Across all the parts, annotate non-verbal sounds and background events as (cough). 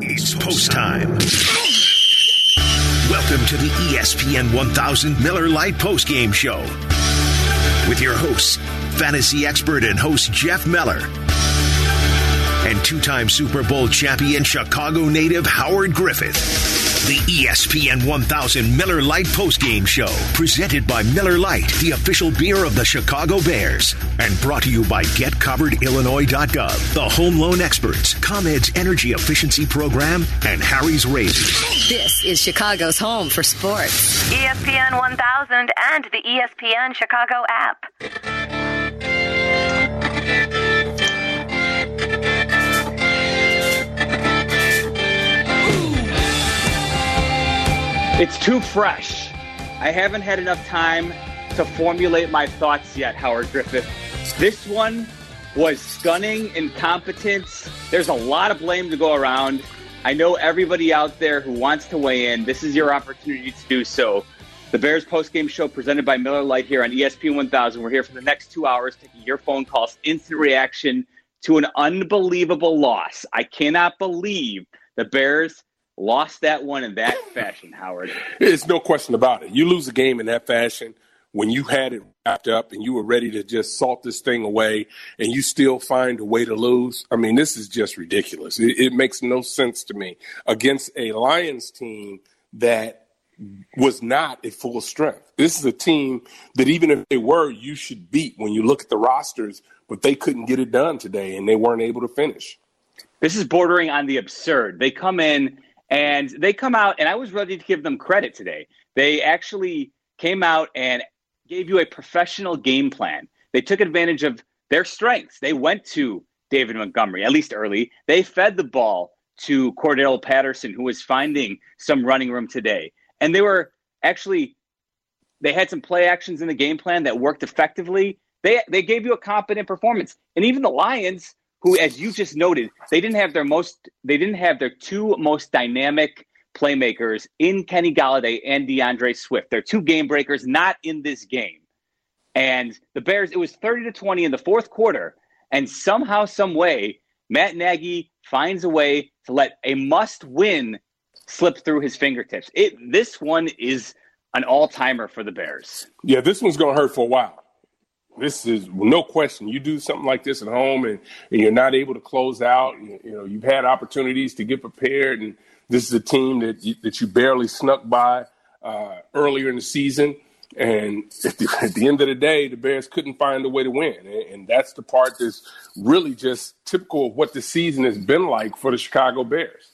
It's post time. Welcome to the ESPN 1000 Miller Lite Post Game Show with your hosts, fantasy expert and host Jeff Miller, and two time Super Bowl champion Chicago native Howard Griffith. The ESPN 1000 Miller Lite postgame show, presented by Miller Lite, the official beer of the Chicago Bears, and brought to you by GetCoveredIllinois.gov, the home loan experts, ComEd's energy efficiency program, and Harry's Razors. This is Chicago's home for sports. ESPN 1000 and the ESPN Chicago app. It's too fresh. I haven't had enough time to formulate my thoughts yet, Howard Griffith. This one was stunning incompetence. There's a lot of blame to go around. I know everybody out there who wants to weigh in. This is your opportunity to do so. The Bears postgame show presented by Miller Lite here on ESPN 1000. We're here for the next two hours taking your phone calls, instant reaction to an unbelievable loss. I cannot believe the Bears lost that one in that fashion, Howard. It's no question about it. You lose a game in that fashion when you had it wrapped up and you were ready to just salt this thing away and you still find a way to lose. I mean, this is just ridiculous. It, it makes no sense to me against a Lions team that was not at full strength. This is a team that even if they were, you should beat when you look at the rosters, but they couldn't get it done today and they weren't able to finish. This is bordering on the absurd. They come in and they come out, and I was ready to give them credit today. They actually came out and gave you a professional game plan. They took advantage of their strengths. They went to David Montgomery, at least early. They fed the ball to Cordarrelle Patterson, who was finding some running room today. And they were actually, they had some play actions in the game plan that worked effectively. They, they gave you a competent performance. And even the Lions, who, as you just noted, they didn't have their most, they didn't have their two most dynamic playmakers in Kenny Golladay and D'Andre Swift. They're two game breakers, not in this game. And the Bears, it was 30 to 20 in the fourth quarter. And somehow, some way, Matt Nagy finds a way to let a must win slip through his fingertips. It this one is an all timer for the Bears. Yeah, this one's gonna hurt for a while. This is no question. You do something like this at home, and, and you're not able to close out. You, you, know, you've had opportunities to get prepared, and this is a team that you, that you barely snuck by uh, earlier in the season. And (laughs) at the, at the, end of the day, the Bears couldn't find a way to win, and, and that's the part that's really just typical of what the season has been like for the Chicago Bears.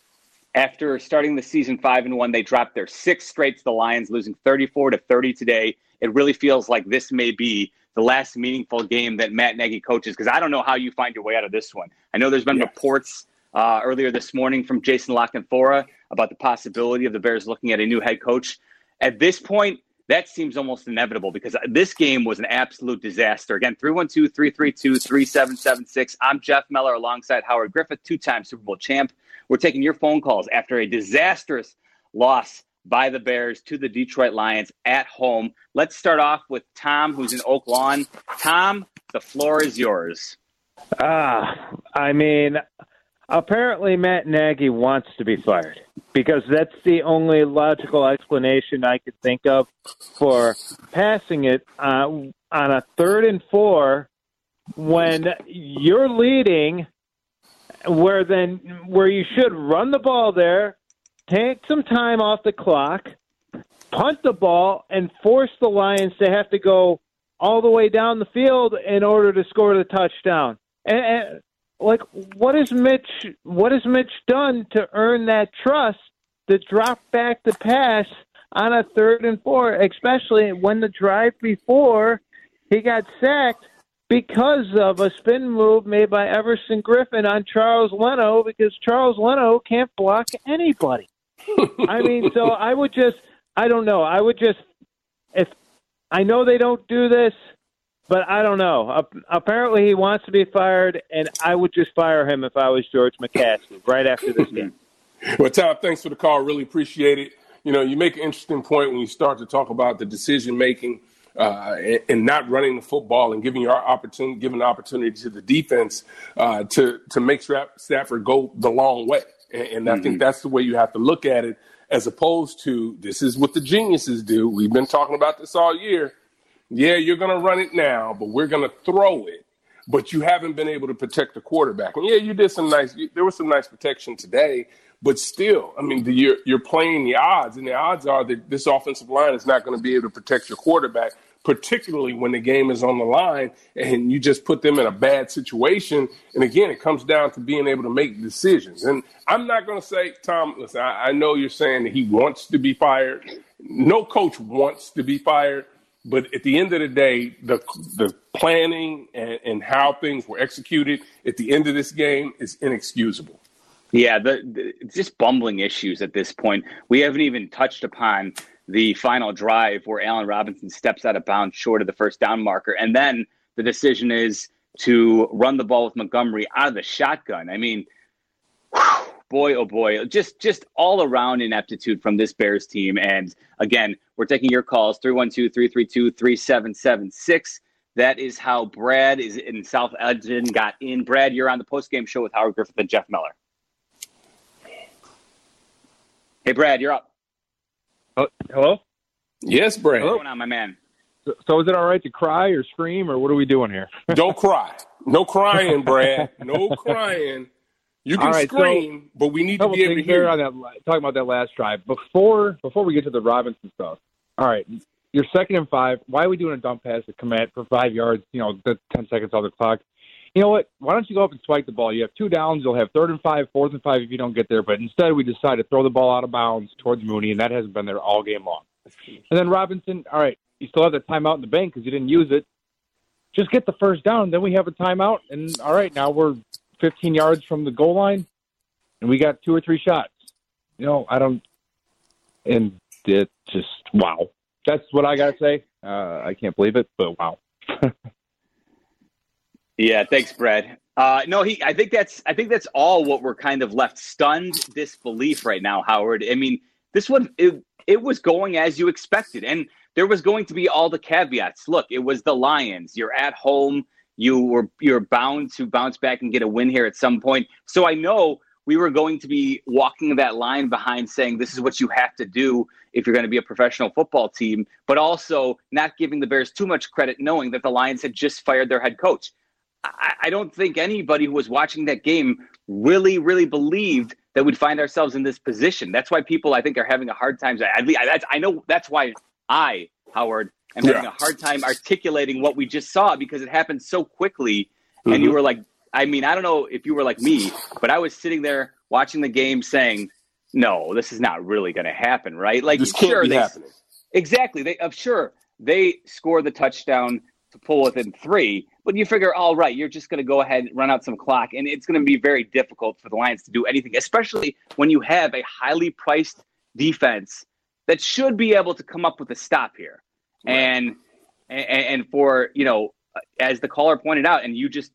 After starting the season five and one, they dropped their sixth straight to the Lions, losing 34 to 30 today. It really feels like this may be the last meaningful game that Matt Nagy coaches? Because I don't know how you find your way out of this one. I know there's been reports uh, earlier this morning from Jason La Canfora about the possibility of the Bears looking at a new head coach. At this point, that seems almost inevitable because this game was an absolute disaster. Again, 312 332 3776. I'm Jeff Meller alongside Howard Griffith, two time Super Bowl champ. We're taking your phone calls after a disastrous loss by the Bears to the Detroit Lions at home. Let's start off with Tom, who's in Oak Lawn. Tom, the floor is yours. Ah, uh, I mean, apparently Matt Nagy wants to be fired because that's the only logical explanation I could think of for passing it uh, on a third and four when you're leading where then where you should run the ball there take some time off the clock, punt the ball, and force the Lions to have to go all the way down the field in order to score the touchdown. And, and like, what has Mitch? What has Mitch done to earn that trust to drop back the pass on a third and four, especially when the drive before he got sacked because of a spin move made by Everson Griffen on Charles Leno because Charles Leno can't block anybody. I mean, so (laughs) I would just, I don't know. I would just, if I know they don't do this, but I don't know. Apparently, he wants to be fired, and I would just fire him if I was George McCaskey right after this game. (laughs) well, Tom, thanks for the call. Really appreciate it. You know, you make an interesting point when you start to talk about the decision making. Uh, and, and, not running the football and giving your opportunity, giving the opportunity to the defense uh, to to make Stafford go the long way. And, and mm-hmm. I think mm-hmm. that's the way you have to look at it, as opposed to this is what the geniuses do. We've been talking about this all year. Yeah, you're going to run it now, but we're going to throw it. But you haven't been able to protect the quarterback. And yeah, you did some nice. There was some nice protection today, but still, I mean, the, you're you're playing the odds, and the odds are that this offensive line is not going to be able to protect your quarterback particularly when the game is on the line and you just put them in a bad situation. And again, it comes down to being able to make decisions. And I'm not going to say, Tom, listen, I, I know you're saying that he wants to be fired. No coach wants to be fired. But at the end of the day, the the planning and, and how things were executed at the end of this game is inexcusable. Yeah, the, the, just bumbling issues at this point. We haven't even touched upon the final drive where Allen Robinson steps out of bounds short of the first down marker. And then the decision is to run the ball with Montgomery out of the shotgun. I mean, whew, boy, oh boy, just just all around ineptitude from this Bears team. And again, we're taking your calls 312 332 3776. That is how Brad is in South Elgin got in. Brad, you're on the post game show with Howard Griffith and Jeff Meller. Hey, Brad, you're up. Uh, hello? Yes, Brad. What's going on, my man? So, so, is it all right to cry or scream, or what are we doing here? (laughs) Don't cry. No crying, Brad. No (laughs) crying. You can right, scream, so, but we need to be able to hear. On that, talking about that last drive before before we get to the Robinson stuff. All right, you're second and five. Why are we doing a dump pass to Kmet for five yards? You know, the ten seconds on the clock you know what? Why don't you go up and spike the ball? You have two downs. You'll have third and five, fourth and five if you don't get there. But instead, we decide to throw the ball out of bounds towards Mooney, and that hasn't been there all game long. And then Robinson, all right, you still have that timeout in the bank because you didn't use it. Just get the first down, then we have a timeout, and all right, now we're 15 yards from the goal line, and we got two or three shots. You know, I don't, and it just wow. That's what I gotta say. Uh, I can't believe it, but wow. (laughs) Yeah, thanks, Brad. Uh, no, he. I think that's. I think that's all what we're kind of left stunned disbelief right now, Howard. I mean, this one it, it was going as you expected, and there was going to be all the caveats. Look, it was the Lions. You're at home. You were you're bound to bounce back and get a win here at some point. So I know we were going to be walking that line behind saying this is what you have to do if you're going to be a professional football team, but also not giving the Bears too much credit, knowing that the Lions had just fired their head coach. I, I don't think anybody who was watching that game really, really believed that we'd find ourselves in this position. That's why people, I think, are having a hard time. I, I, I know that's why I, Howard, am yeah. having a hard time articulating what we just saw because it happened so quickly. Mm-hmm. And you mm-hmm. were like, I mean, I don't know if you were like me, but I was sitting there watching the game saying, no, this is not really going to happen, right? Like, this can't sure, be they, happening. Exactly. They, I'm sure they score the touchdown to pull within three. But you figure, all right, you're just going to go ahead and run out some clock, and it's going to be very difficult for the Lions to do anything, especially when you have a highly priced defense that should be able to come up with a stop here. Right. And, and and for you know, as the caller pointed out, and you just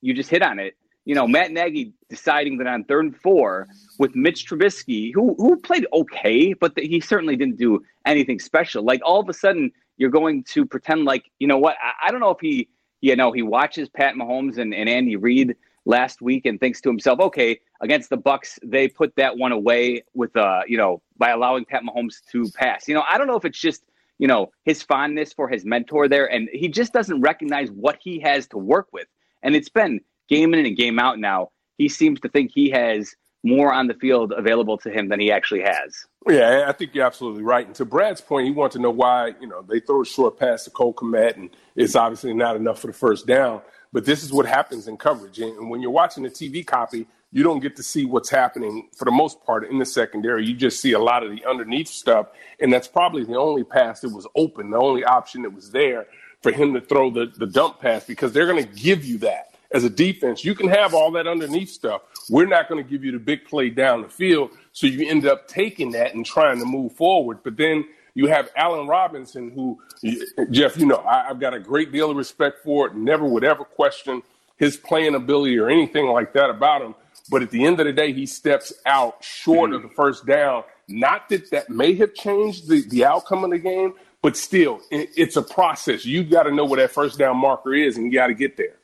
you just hit on it. You know, Matt Nagy deciding that on third and four with Mitch Trubisky, who who played okay, but the, he certainly didn't do anything special. Like all of a sudden, you're going to pretend like you know what? I, I don't know if he you know he watches Pat Mahomes and, and Andy Reid last week and thinks to himself, okay, against the Bucs, they put that one away with uh you know by allowing Pat Mahomes to pass. You know, I don't know if it's just you know his fondness for his mentor there, and he just doesn't recognize what he has to work with. And it's been game in and game out now. He seems to think he has more on the field available to him than he actually has. Yeah, I think you're absolutely right. And to Brad's point, he wants to know why, you know, they throw a short pass to Cole Kmet and it's obviously not enough for the first down. But this is what happens in coverage. And when you're watching the TV copy, you don't get to see what's happening for the most part in the secondary. You just see a lot of the underneath stuff. And that's probably the only pass that was open, the only option that was there for him to throw the, the dump pass because they're going to give you that as a defense. You can have all that underneath stuff. We're not going to give you the big play down the field. So you end up taking that and trying to move forward. But then you have Allen Robinson, who, Jeff, you know, I, have got a great deal of respect for it. Never would ever question his playing ability or anything like that about him. But at the end of the day, he steps out short mm-hmm. of the first down. Not that that may have changed the, the outcome of the game, but still, it, it's a process. You've got to know where that first down marker is, and you got to get there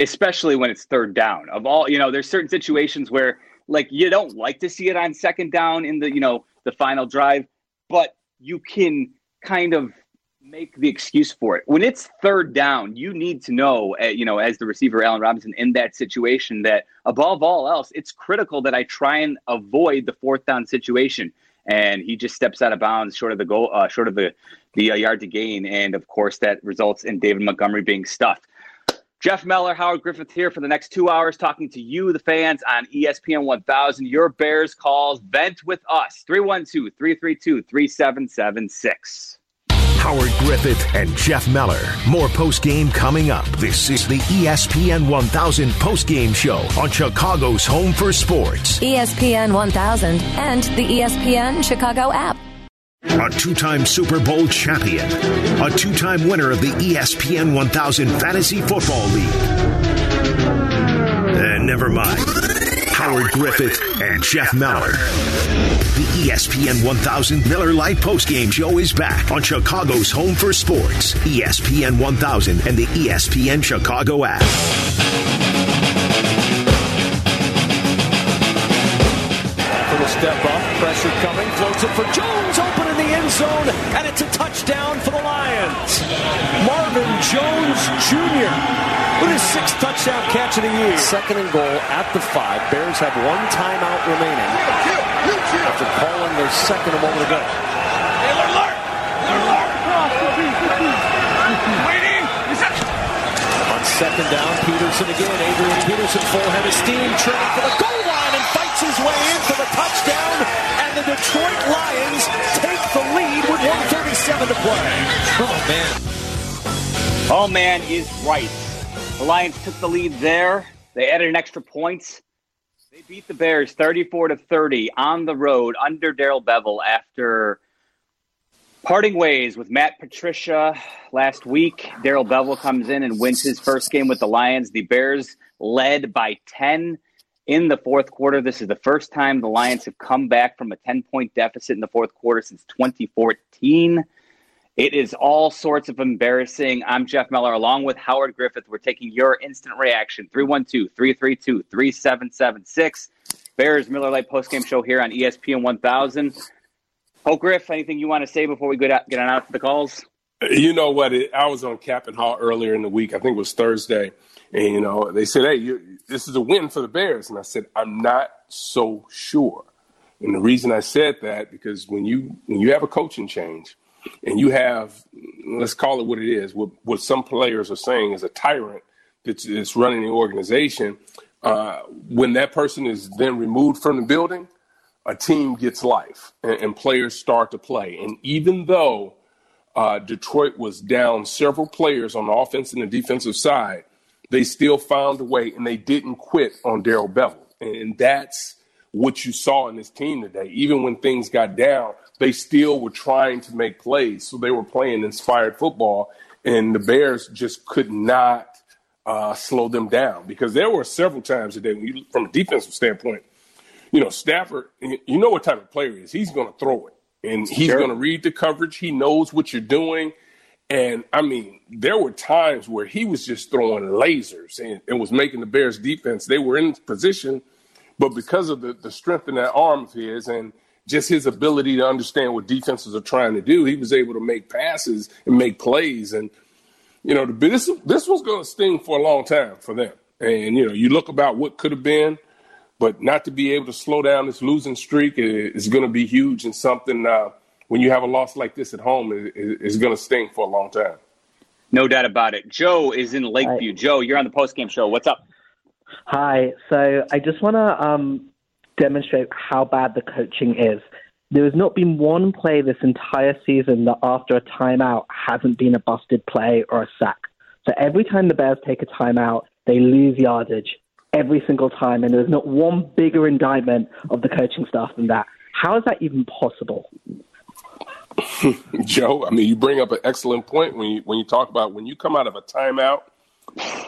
especially when it's third down. Of all, you know, there's certain situations where Like you don't like to see it on second down in the you know the final drive, but you can kind of make the excuse for it. When it's third down, you need to know, uh, you know, as the receiver Allen Robinson in that situation, that above all else, it's critical that I try and avoid the fourth down situation. And he just steps out of bounds, short of the goal, uh, short of the the uh, yard to gain, and of course that results in David Montgomery being stuffed. Jeff Meller, Howard Griffith here for the next two hours, talking to you, the fans, on ESPN 1000. Your Bears calls. Vent with us. 312 332 3776. Howard Griffith and Jeff Meller. More post game coming up. This is the ESPN 1000 post game show on Chicago's Home for Sports. ESPN 1000 and the ESPN Chicago app. A two time Super Bowl champion, a two time winner of the ESPN 1000 Fantasy Football League. And never mind. Howard Griffith and Jeff Meller. The ESPN 1000 Miller Lite postgame show is back on Chicago's Home for Sports, ESPN 1000 and the ESPN Chicago app. Little step up, pressure coming, floats it for Jones, the end zone, and it's a touchdown for the Lions. Marvin Jones Jr. with his sixth touchdown catch of the year. Second and goal at the five. Bears have one timeout remaining after calling their second a moment ago. On second down, Peterson again. Adrian Peterson, full head of steam, turning for the goal line and fights his way in for the touchdown. The Detroit Lions take the lead with 137 to play. Oh, man. Oh, man is right. The Lions took the lead there. They added an extra points. They beat the Bears 34 to 30 on the road under Darrell Bevell after parting ways with Matt Patricia last week. Darrell Bevell comes in and wins his first game with the Lions. The Bears led by 10 in the fourth quarter. This is the first time the Lions have come back from a 10 point deficit in the fourth quarter since 2014. It is all sorts of embarrassing. I'm Jeff Meller along with Howard Griffith. We're taking your instant reaction 312 332 3776. Bears Miller Lite postgame show here on ESPN 1000. Oh, Griff, anything you want to say before we get out, get on out to the calls? You know what? It, I was on Kap and Haugh earlier in the week. I think it was Thursday. And, you know, they said, hey, you, this is a win for the Bears. And I said, I'm not so sure. And the reason I said that, because when you when you have a coaching change and you have, let's call it what it is, what, what some players are saying is a tyrant that's, that's running the organization, uh, when that person is then removed from the building, a team gets life and, and players start to play. And even though uh, Detroit was down several players on the offense and the defensive side, they still found a way and they didn't quit on Darrell Bevell. And that's what you saw in this team today. Even when things got down, they still were trying to make plays. So they were playing inspired football, and the Bears just could not uh, slow them down because there were several times today, when you, from a defensive standpoint, you know, Stafford, you know what type of player he is. He's going to throw it, and he's Sure. going to read the coverage. He knows what you're doing. And I mean, there were times where he was just throwing lasers and, and was making the Bears defense. They were in position, but because of the, the strength in that arm of his and just his ability to understand what defenses are trying to do, he was able to make passes and make plays. And, you know, the, this, this was going to sting for a long time for them. And, you know, you look about what could have been, but not to be able to slow down this losing streak is going to be huge and something uh, when you have a loss like this at home is, is going to sting for a long time. No doubt about it. Joe is in Lakeview. Joe, you're on the postgame show. What's up? Hi. So I just want to um, demonstrate how bad the coaching is. There has not been one play this entire season that after a timeout hasn't been a busted play or a sack. So every time the Bears take a timeout, they lose yardage every single time, and there's not one bigger indictment of the coaching staff than that. How is that even possible? (laughs) Joe, I mean, you bring up an excellent point when you when you talk about when you come out of a timeout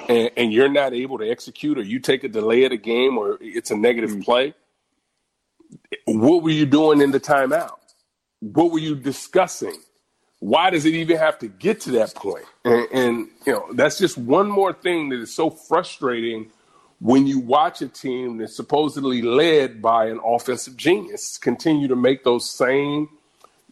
and, and you're not able to execute, or you take a delay of the game, or it's a negative mm. play. What were you doing in the timeout? What were you discussing? Why does it even have to get to that point? And, and you know, that's just one more thing that is so frustrating when you watch a team that's supposedly led by an offensive genius continue to make those same,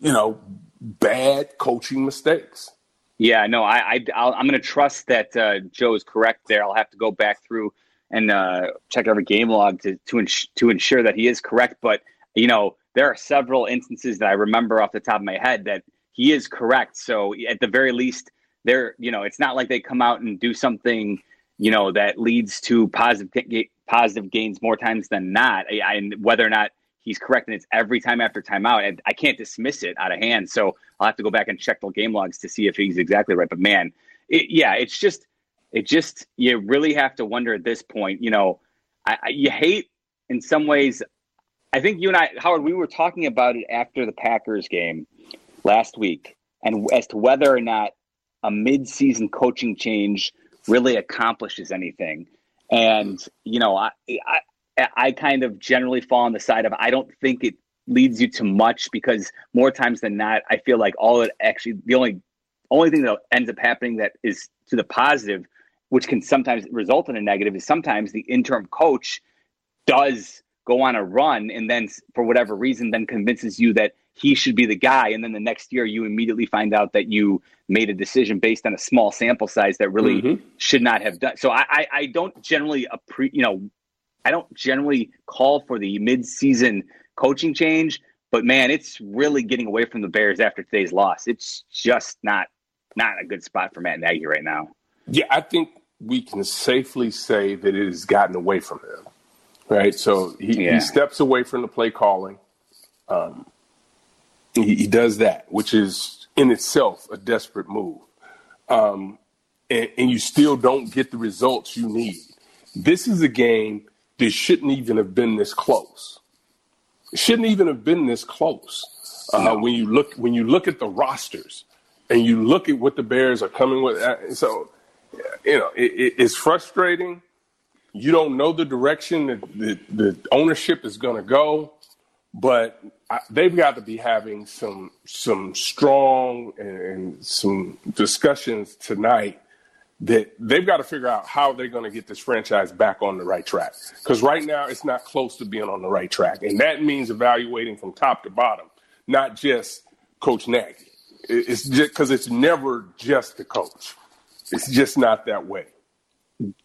you know, bad coaching mistakes. Yeah, no, I, I am going to trust that uh, Joe is correct there. I'll have to go back through and uh, check every game log to to, ins- to ensure that he is correct. But you know, there are several instances that I remember off the top of my head that he is correct. So at the very least, there, you know, it's not like they come out and do something, you know, that leads to positive positive gains more times than not. And whether or not he's correct and it's every time after timeout. And I can't dismiss it out of hand. So I'll have to go back and check the game logs to see if he's exactly right. But man, it, yeah, it's just, it just, you really have to wonder at this point, you know, I, I, you hate in some ways. I think you and I, Howard, we were talking about it after the Packers game last week and as to whether or not a mid-season coaching change really accomplishes anything. And, you know, I, I I kind of generally fall on the side of I don't think it leads you to much because more times than not, I feel like all it actually the only only thing that ends up happening that is to the positive, which can sometimes result in a negative, is sometimes the interim coach does go on a run and then for whatever reason then convinces you that he should be the guy and then the next year you immediately find out that you made a decision based on a small sample size that really mm-hmm. should not have done so I, I, I don't generally appre- you know I don't generally call for the mid-season coaching change, but man, it's really getting away from the Bears after today's loss. It's just not not a good spot for Matt Nagy right now. Yeah, I think we can safely say that it has gotten away from him. Right, so he, yeah. he steps away from the play calling. Um, he, he, does that, which is in itself a desperate move. Um, and, and you still don't get the results you need. This is a game this shouldn't even have been this close. It shouldn't even have been this close. Uh, no. When you look when you look at the rosters and you look at what the Bears are coming with, uh, so you know it, it, it's frustrating. You don't know the direction that the, the ownership is going to go, but I, they've got to be having some some strong and, and some discussions tonight that they've got to figure out how they're going to get this franchise back on the right track. Because right now it's not close to being on the right track. And that means evaluating from top to bottom, not just Coach Nagy. It's just because it's never just the coach. It's just not that way.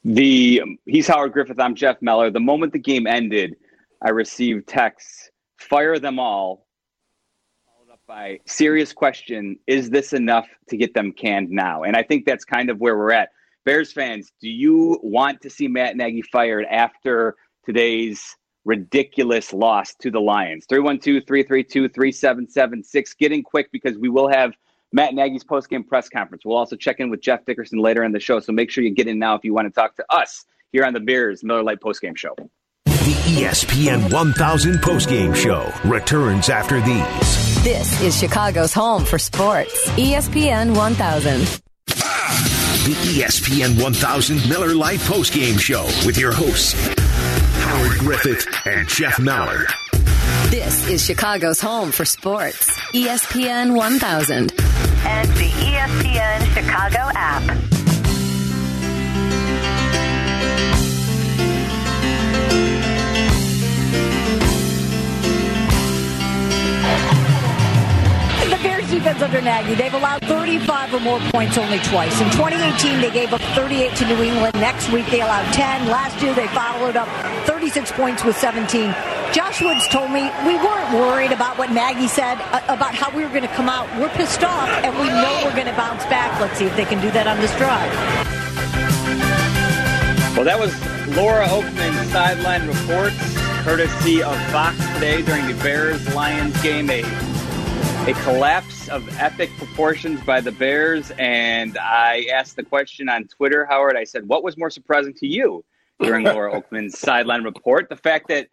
The he's Howard Griffith. I'm Jeff Meller. The moment the game ended, I received texts: "Fire them all." By serious question is this enough to get them canned now? And i think that's kind of where we're at. Bears fans do you want to see matt nagy fired after today's ridiculous loss to the lions? 312-332-3776 getting quick because we will have matt nagy's post-game press conference. We'll also check in with jeff dickerson later in the show so make sure you get in now if you want to talk to us here on the bears miller lite post-game show. The ESPN 1000 postgame show returns after these. This is Chicago's home for sports. ESPN 1000. The ESPN 1000 Miller Lite postgame show with your hosts, Howard Griffith and Jeff Meller. This is Chicago's home for sports. ESPN 1000. And the ESPN Chicago app. Defense under Nagy, they've allowed 35 or more points only twice. In 2018, they gave up 38 to New England. Next week, they allowed 10. Last year, they followed up 36 points with 17. Josh Woods told me we weren't worried about what Nagy said uh, about how we were going to come out. We're pissed off, and we know we're going to bounce back. Let's see if they can do that on this drive. Well, that was Laura Okmin's sideline reports, courtesy of Fox today during the Bears Lions game. A a collapse of epic proportions by the Bears. And I asked the question on Twitter, Howard. I said, What was more surprising to you during Laura (laughs) Okmin's sideline report? The fact that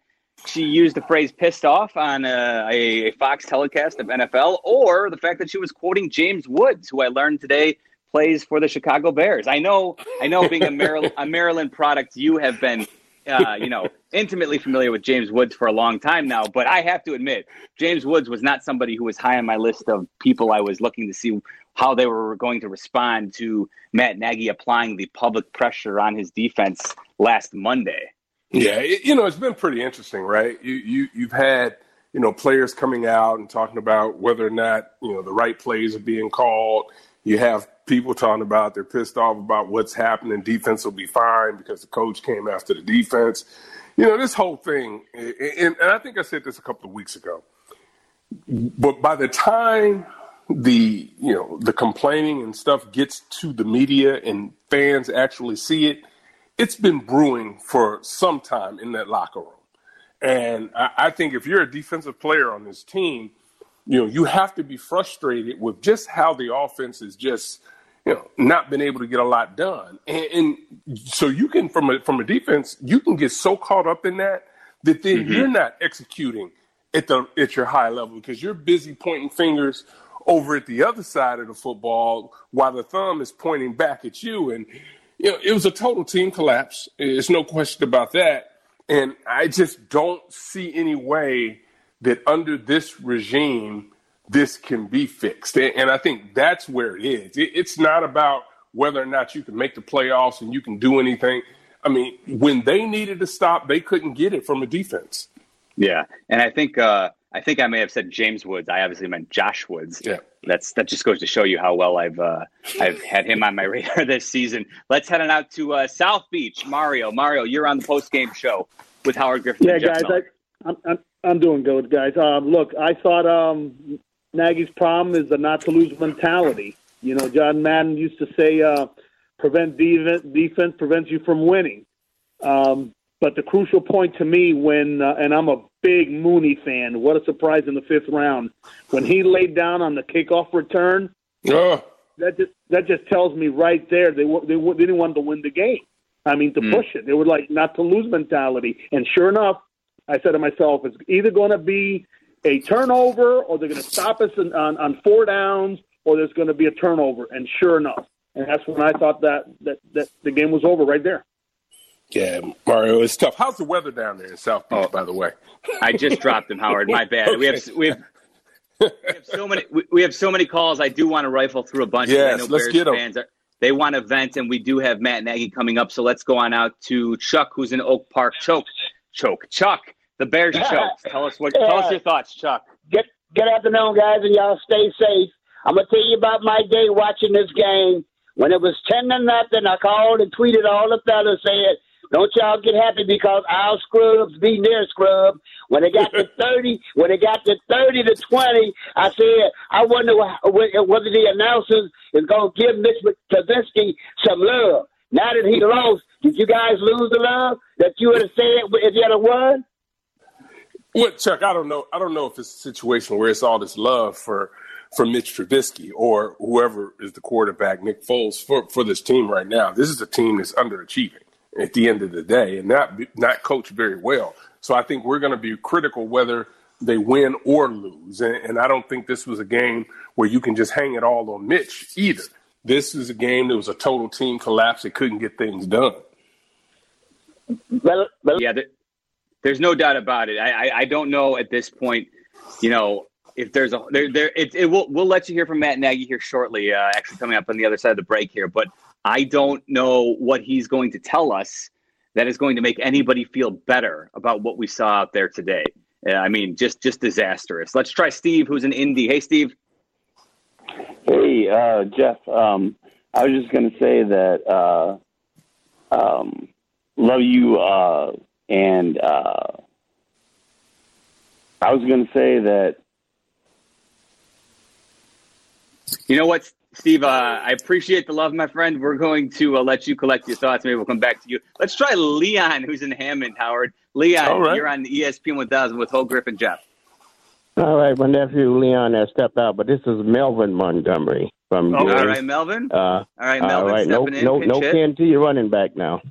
she used the phrase pissed off on a, a, Fox telecast of NFL, or the fact that she was quoting James Woods, who I learned today plays for the Chicago Bears. I know, I know, being a Maryland, a Maryland product, you have been uh, you know, intimately familiar with James Woods for a long time now, but I have to admit, James Woods was not somebody who was high on my list of people I was looking to see how they were going to respond to Matt Nagy applying the public pressure on his defense last Monday. Yeah, it, you know, it's been pretty interesting, right? You, you you've had you know players coming out and talking about whether or not you know the right plays are being called. You have people talking about they're pissed off about what's happening. Defense will be fine because the coach came after the defense. You know, this whole thing, and, and I think I said this a couple of weeks ago. But by the time the you know the complaining and stuff gets to the media and fans actually see it, it's been brewing for some time in that locker room. And I, I think if you're a defensive player on this team, you know you have to be frustrated with just how the offense is just you know not been able to get a lot done. And, and so you can from a from a defense you can get so caught up in that that then mm-hmm. you're not executing at the at your high level because you're busy pointing fingers over at the other side of the football while the thumb is pointing back at you. And, you know, it was a total team collapse. There's no question about that. And I just don't see any way that under this regime, this can be fixed. And I think that's where it is. It's not about whether or not you can make the playoffs and you can do anything. I mean, when they needed to stop, they couldn't get it from a defense. Yeah. And I think, uh, I think I may have said James Woods. I obviously meant Josh Woods. Yeah. That's that just goes to show you how well I've uh, I've had him on my (laughs) radar this season. Let's head on out to uh, South Beach. Mario, Mario, you're on the post game show with Howard Griffin. Yeah, guys, I, am I'm, I'm doing good, guys. Um, look, I thought um, Nagy's problem is the not to lose mentality. You know, John Madden used to say, uh, "Prevent defense, defense prevents you from winning." Um, but the crucial point to me, when uh, and I'm a big Mooney fan. What a surprise in the fifth round when he laid down on the kickoff return. Oh. That just that just tells me right there they they, they didn't want to win the game. I mean to mm. push it. They were like not to lose mentality. And sure enough, I said to myself, it's either going to be a turnover or they're going to stop us on, on, on four downs or there's going to be a turnover. And sure enough, and that's when I thought that that that the game was over right there. Yeah, Mario, it's tough. How's the weather down there in South Beach, oh, by the way? I just dropped him, Howard. My bad. okay. We have we have we have so many we, we, have so many calls. I do want to rifle through a bunch. Yes, I know let's Bears get them. Fans are, they want to vent, and we do have Matt Nagy coming up. So let's go on out to Chuck, who's in Oak Park. Choke, choke, Chuck. The Bears choke. (laughs) Tell us what. Tell us your thoughts, Chuck. Good Good afternoon, guys, and y'all stay safe. I'm gonna tell you about my day watching this game. When it was ten to nothing, I called and tweeted all the fellas saying don't y'all get happy because our scrubs beat their scrub. When it got to (laughs) 30, when it got to 30 to 20, I said, I wonder whether the announcers is going to give Mitch Trubisky some love. Now that he lost, did you guys lose the love that you would have said if you had won? Well, Chuck, I don't know. I don't know if it's a situation where it's all this love for for Mitch Trubisky or whoever is the quarterback, Nick Foles, for, for this team right now. This is a team that's underachieving at the end of the day and not not coach very well. So I think we're going to be critical whether they win or lose. And, and, I don't think this was a game where you can just hang it all on Mitch either. This is a game that was a total team collapse. It couldn't get things done. Well, well, yeah, there's no doubt about it. I, I, I, don't know at this point, you know, if there's a there there it, it will we'll let you hear from Matt Nagy here shortly. Uh, actually, coming up on the other side of the break here, but I don't know what he's going to tell us that is going to make anybody feel better about what we saw out there today. Uh, I mean, just just disastrous. Let's try Steve, who's in Indy. Hey, Steve. Hey, uh, Jeff. Um, I was just going to say that uh, um, love you, uh, and uh, I was going to say that. You know what? Steve, uh, I appreciate the love, my friend. We're going to uh, let you collect your thoughts. Maybe we'll come back to you. Let's try Leon, who's in Hammond, Howard. Leon, right. you're on the ESPN 1000 with Ho Griffin Jeff. All right, my nephew Leon has stepped out, but this is Melvin Montgomery from. Oh, all right, Melvin. Uh, all right, Melvin. All right, no, in, no, no hit. you running back now.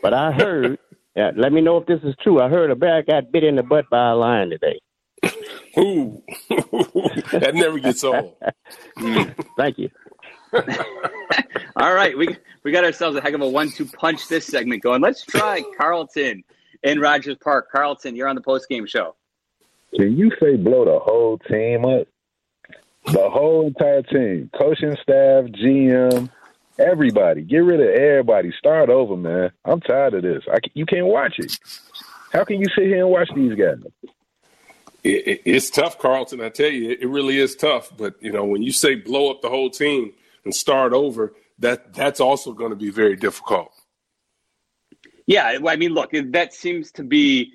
But I heard. Yeah, let me know if this is true. I heard a bear got bit in the butt by a lion today. (laughs) Ooh, (laughs) that never gets old. (laughs) Thank you. All right, we we got ourselves a heck of a one-two punch this segment going. Let's try Carlton in Rogers Park. Carlton, you're on the post game show. Can you say blow the whole team up? The whole entire team, coaching staff, GM, everybody. Get rid of everybody. Start over, man. I'm tired of this. I, you can't watch it. How can you sit here and watch these guys? It, it, it's tough, Carlton. I tell you, it, it really is tough. But you know, when you say blow up the whole team and start over, that that's also going to be very difficult. Yeah, I mean, look, that seems to be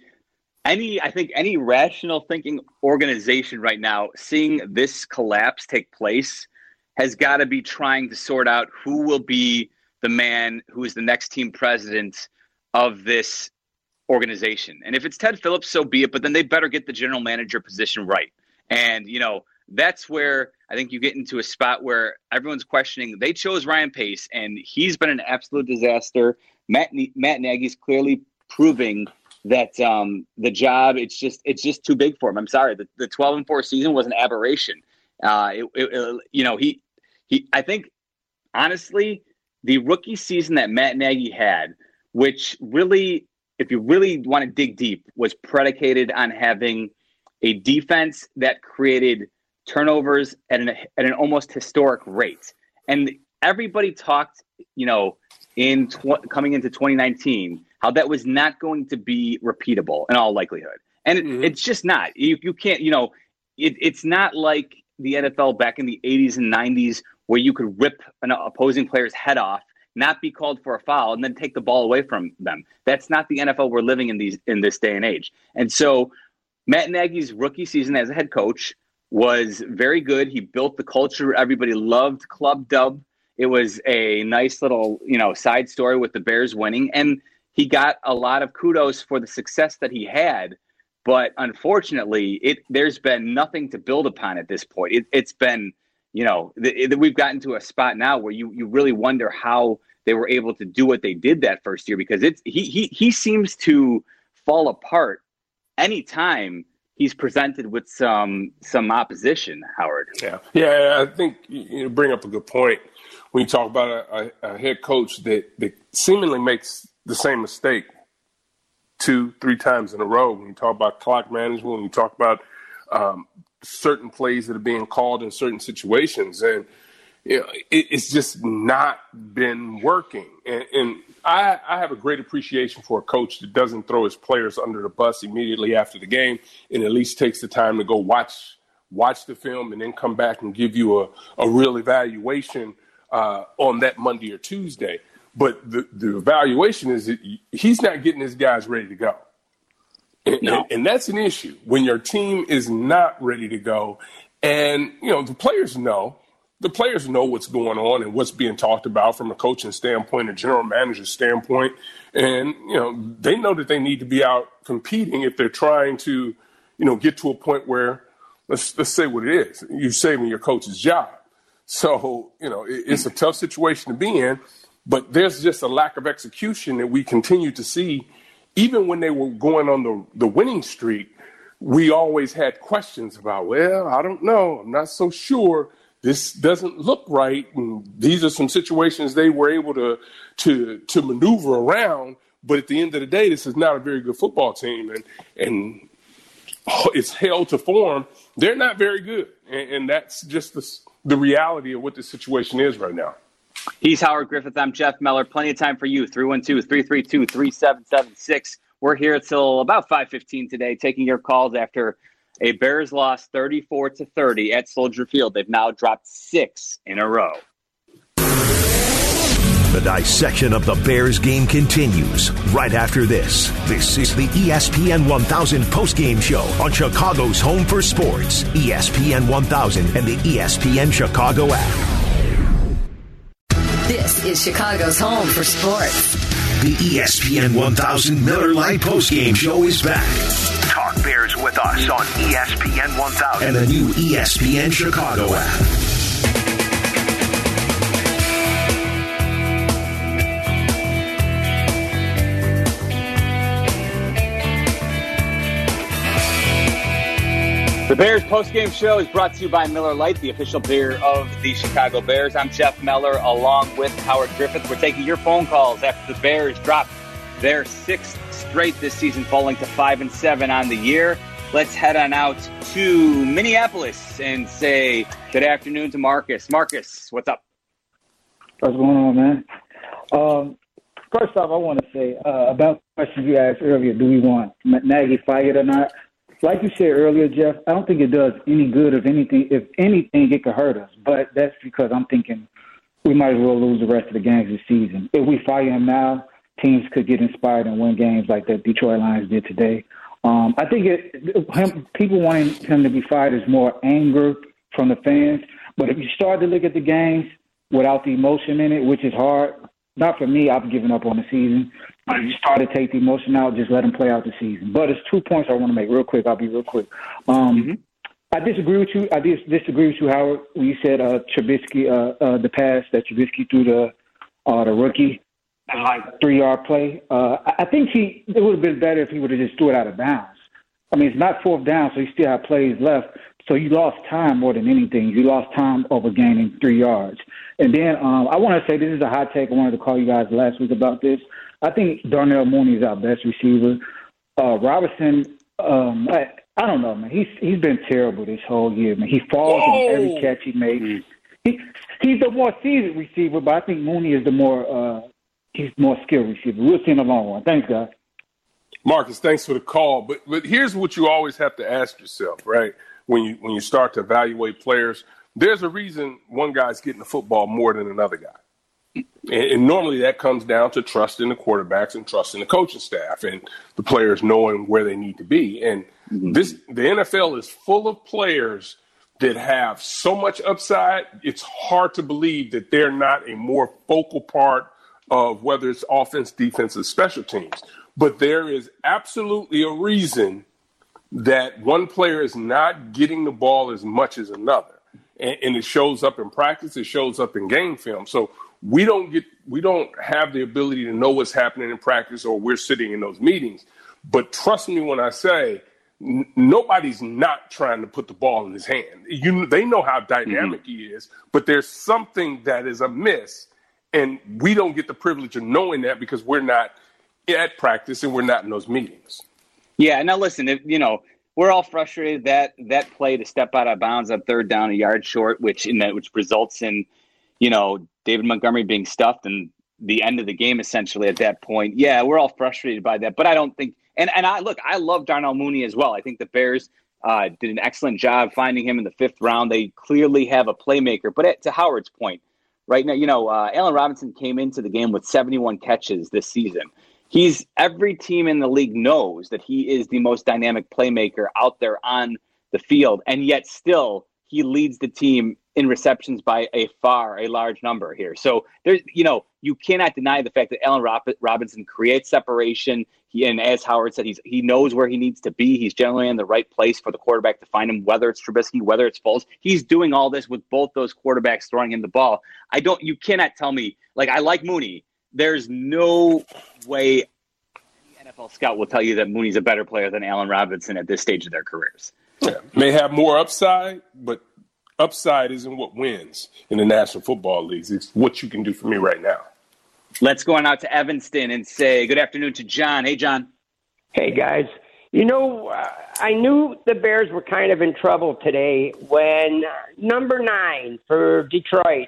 any. I think any rational thinking organization right now, seeing this collapse take place, has got to be trying to sort out who will be the man who is the next team president of this organization. And if it's Ted Phillips, so be it. But then they better get the general manager position right. And you know, that's where I think you get into a spot where everyone's questioning. They chose Ryan Pace, and he's been an absolute disaster. Matt Matt Nagy's clearly proving that um, the job it's just it's just too big for him. I'm sorry. The, the 12 and four season was an aberration. Uh, it, it, you know he he. I think honestly, the rookie season that Matt Nagy had, which really, if you really want to dig deep, was predicated on having a defense that created turnovers at an at an almost historic rate. And everybody talked, you know, in tw- coming into 2019, how that was not going to be repeatable in all likelihood. And mm-hmm. it's just not. You, you can't, you know, it, it's not like the NFL back in the 80s and 90s where you could rip an opposing player's head off, not be called for a foul, and then take the ball away from them. That's not the NFL we're living in these in this day and age. And so Matt Nagy's rookie season as a head coach was very good. He built the culture everybody loved. Club Dub. It was a nice little, you know, side story with the Bears winning, and he got a lot of kudos for the success that he had. But unfortunately, it there's been nothing to build upon at this point. It, has been, you know, the, we've gotten to a spot now where you you really wonder how they were able to do what they did that first year because it's he he he seems to fall apart anytime he's presented with some some opposition, Howard. Yeah, yeah. I think you bring up a good point when you talk about a, a, a head coach that that seemingly makes the same mistake two, three times in a row. When you talk about clock management, when you talk about um, certain plays that are being called in certain situations, and you know, it, it's just not been working. And, and I, I, have a great appreciation for a coach that doesn't throw his players under the bus immediately after the game, and at least takes the time to go watch watch the film and then come back and give you a, a real evaluation uh, on that Monday or Tuesday. But the, the evaluation is that he's not getting his guys ready to go. And, no. and, and that's an issue when your team is not ready to go. And, you know, the players know the players know what's going on and what's being talked about from a coaching standpoint, a general manager standpoint, and you know they know that they need to be out competing if they're trying to, you know, get to a point where let's let's say what it is. You're saving your coach's job, so you know it, it's a tough situation to be in. But there's just a lack of execution that we continue to see, even when they were going on the the winning streak. We always had questions about, well, I don't know, I'm not so sure this doesn't look right. And these are some situations they were able to to to maneuver around. But at the end of the day, this is not a very good football team, and and it's held to form. They're not very good, and, and that's just the, the reality of what the situation is right now. He's Howard Griffith. I'm Jeff Meller. Plenty of time for you. 312 332 3776. We're here till about 5:15 today, taking your calls after a Bears loss 34 to 30 at Soldier Field. They've now dropped six in a row. The dissection of the Bears game continues right after this. This is the ESPN 1000 postgame show on Chicago's Home for Sports, ESPN 1000 and the ESPN Chicago app. This is Chicago's Home for Sports. The ESPN 1000 Miller Lite postgame show is back. Talk Bears with us on ESPN 1000 and the new ESPN Chicago app. The Bears postgame show is brought to you by Miller Lite, the official beer of the Chicago Bears. I'm Jeff Meller along with Howard Griffith. We're taking your phone calls after the Bears dropped their sixth straight this season, falling to five and seven on the year. let's head on out to Minneapolis and say good afternoon to Marcus. Marcus, what's up? What's going on, man? Um, first off, I want to say uh, about the question you asked earlier: Do we want Nagy fired or not? Like you said earlier, Jeff, I don't think it does any good. If anything, if anything, it could hurt us. But that's because I'm thinking we might as well lose the rest of the games this season. If we fire him now, teams could get inspired and win games like the Detroit Lions did today. Um, I think it, him, people wanting him to be fired is more anger from the fans. But if you start to look at the games without the emotion in it, which is hard, not for me, I've given up on the season. But if you start to take the emotion out, just let them play out the season. But it's two points I want to make real quick. I'll be real quick. Um, mm-hmm. I disagree with you. I dis- disagree with you, Howard. When you said uh, Trubisky, uh, uh, the pass that Trubisky threw to uh, the rookie, like three yard play. Uh, I think he it would have been better if he would have just threw it out of bounds. I mean, it's not fourth down, so you still have plays left. So you lost time more than anything. You lost time over gaining three yards. And then um, I want to say this is a hot take. I wanted to call you guys last week about this. I think Darnell Mooney is our best receiver. Uh, Robinson, um, I, I don't know, man. He's he's been terrible this whole year, man. He falls Whoa. on every catch he makes. Mm. He, he's the more seasoned receiver, but I think Mooney is the more uh, he's more skilled receiver. We'll see in the long run. Thanks, guys. Marcus, thanks for the call. But but here's what you always have to ask yourself, right? When you when you start to evaluate players, there's a reason one guy's getting the football more than another guy. And, and normally that comes down to trusting the quarterbacks and trusting the coaching staff and the players knowing where they need to be. And mm-hmm. this the NFL is full of players that have so much upside, it's hard to believe that they're not a more focal part of whether it's offense, defense, or special teams. But there is absolutely a reason that one player is not getting the ball as much as another. And, and, it shows up in practice, it shows up in game film. So we don't get we don't have the ability to know what's happening in practice or we're sitting in those meetings. But trust me when I say n- nobody's not trying to put the ball in his hand. You they know how dynamic mm-hmm. he is, but there's something that is amiss and we don't get the privilege of knowing that because we're not at practice and we're not in those meetings. Yeah. Now listen, if you know, we're all frustrated that that play to step out of bounds on third down a yard short, which in that which results in, you know, David Montgomery being stuffed and the end of the game essentially at that point. Yeah, we're all frustrated by that. But I don't think and, and I look, I love Darnell Mooney as well. I think the Bears uh, did an excellent job finding him in the fifth round. They clearly have a playmaker. But at, to Howard's point, right now, you know, uh, Allen Robinson came into the game with 71 catches this season he's every team in the league knows that he is the most dynamic playmaker out there on the field, and yet still he leads the team in receptions by a far a large number here. So there's you know you cannot deny the fact that Allen Robinson creates separation. He, and as Howard said, he's he knows where he needs to be. He's generally in the right place for the quarterback to find him, whether it's Trubisky, whether it's Foles. He's doing all this with both those quarterbacks throwing him the ball. I don't. You cannot tell me like I like Mooney there's no way the NFL scout will tell you that Mooney's a better player than Allen Robinson at this stage of their careers. Yeah, may have more upside, but upside isn't what wins in the National Football Leagues. It's what you can do for me right now. Let's go on out to Evanston and say good afternoon to John. Hey, John. Hey, guys. You know, uh, I knew the Bears were kind of in trouble today when number nine for Detroit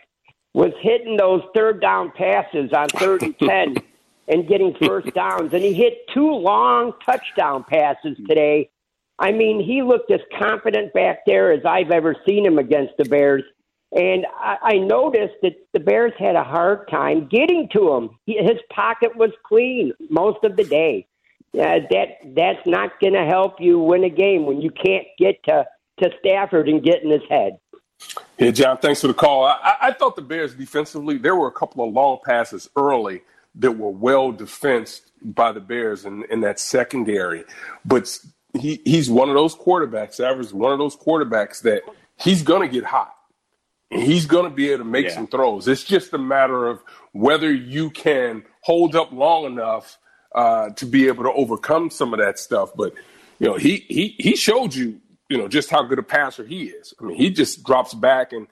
was hitting those third down passes on third and 10 (laughs) and getting first downs. And he hit two long touchdown passes today. I mean, he looked as confident back there as I've ever seen him against the Bears. And I, I noticed that the Bears had a hard time getting to him. He, his pocket was clean most of the day. Uh, that that's not going to help you win a game when you can't get to to Stafford and get in his head. Yeah, John, thanks for the call. I, I, thought the Bears defensively, there were a couple of long passes early that were well defensed by the Bears in, in that secondary. But he, he's one of those quarterbacks, average one of those quarterbacks that he's going to get hot. He's going to be able to make yeah. some throws. It's just a matter of whether you can hold up long enough uh, to be able to overcome some of that stuff. But you know, he he he showed you you know, just how good a passer he is. I mean, he just drops back and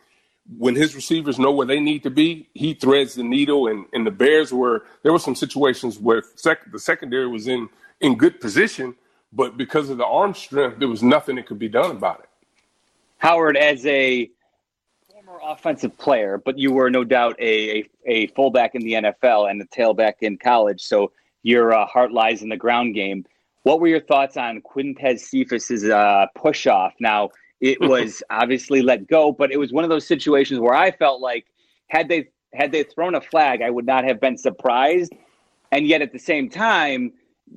when his receivers know where they need to be, he threads the needle. And, and the Bears were there were some situations where sec- the secondary was in in good position, but because of the arm strength, there was nothing that could be done about it. Howard, as a former offensive player, but you were no doubt a, a, a fullback in the NFL and a tailback in college, so your uh, heart lies in the ground game. What were your thoughts on Quintez Cephus's uh, push off? Now, it (laughs) was obviously let go, but it was one of those situations where I felt like had they had they thrown a flag, I would not have been surprised. And yet, at the same time,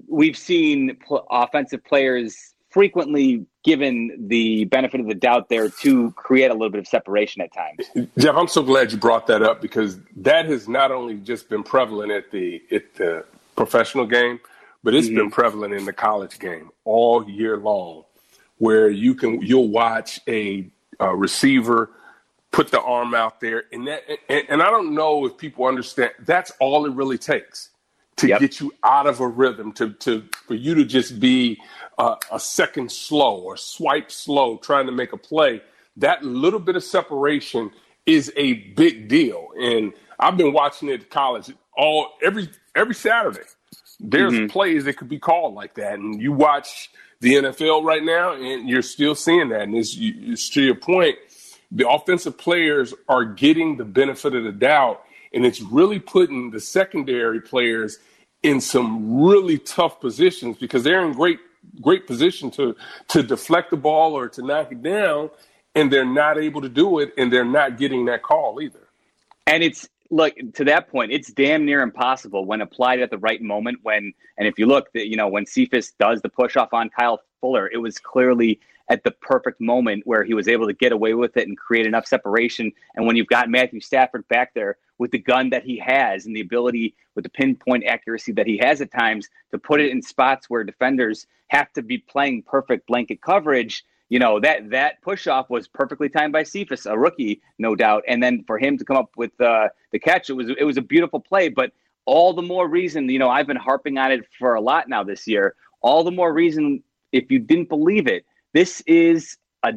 we've seen pl- offensive players frequently given the benefit of the doubt there to create a little bit of separation at times. Jeff, I'm so glad you brought that up because that has not only just been prevalent at the at the professional game, but it's mm-hmm. been prevalent in the college game all year long, where you can you'll watch a, a receiver put the arm out there, and that and, and, I don't know if people understand that's all it really takes to yep. get you out of a rhythm, to to for you to just be uh, a second slow or swipe slow trying to make a play. That little bit of separation is a big deal, and I've been watching it at college all every every Saturday. There's mm-hmm. plays that could be called like that, and you watch the NFL right now, and you're still seeing that. And it's, it's to your point, the offensive players are getting the benefit of the doubt, and it's really putting the secondary players in some really tough positions because they're in great great position to to deflect the ball or to knock it down, and they're not able to do it, and they're not getting that call either. And it's look to that point, it's damn near impossible when applied at the right moment. When and if you look, you know, when Cephus does the push off on Kyle Fuller, it was clearly at the perfect moment where he was able to get away with it and create enough separation. And when you've got Matthew Stafford back there with the gun that he has and the ability with the pinpoint accuracy that he has at times to put it in spots where defenders have to be playing perfect blanket coverage, you know that that push off was perfectly timed by Cephus, a rookie, no doubt. And then for him to come up with uh, the catch, it was it was a beautiful play. But all the more reason, you know, I've been harping on it for a lot now this year. All the more reason, if you didn't believe it, this is a,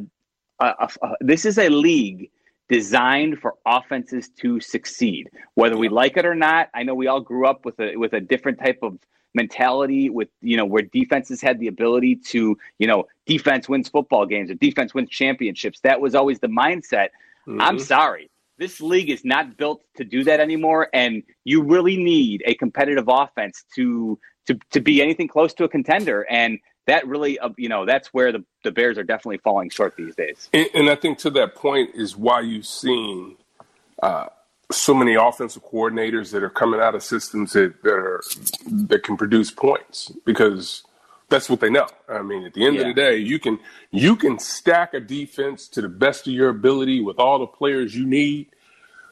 a, a, a this is a league designed for offenses to succeed, whether we like it or not. I know we all grew up with a with a different type of mentality with you know where defenses had the ability to you know defense wins football games or defense wins championships. That was always the mindset. Mm-hmm. i'm sorry. This league is not built to do that anymore and you really need a competitive offense to to to be anything close to a contender and that really uh, you know that's where the, the bears are definitely falling short these days. And, and i think to that point is why you've seen uh, so many offensive coordinators that are coming out of systems that, that are that can produce points because that's what they know. I mean, at the end yeah. of the day, you can you can stack a defense to the best of your ability with all the players you need,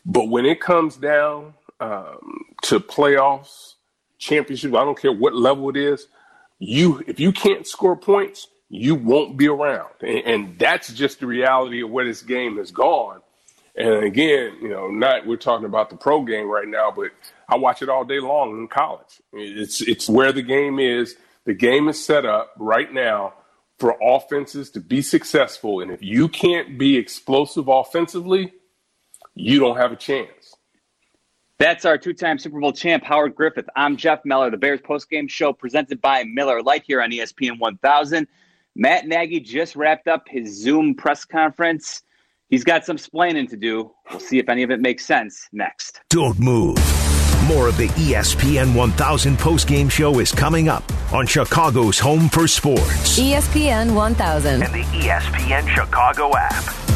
but when it comes down um, to playoffs, championship, I don't care what level it is, you if you can't score points, you won't be around, and, and that's just the reality of where this game has gone. And again, you know, not we're talking about the pro game right now, but I watch it all day long in college. It's it's where the game is. The game is set up right now for offenses to be successful, and if you can't be explosive offensively, you don't have a chance. That's our two-time Super Bowl champ Howard Griffith. I'm Jeff Meller, the Bears postgame show presented by Miller Lite here on ESPN 1000. Matt Nagy just wrapped up his Zoom press conference he's got some splaining to do. We'll see if any of it makes sense next. Don't move. More of the ESPN 1000 postgame show is coming up on Chicago's Home for Sports. ESPN 1000 and the ESPN Chicago app.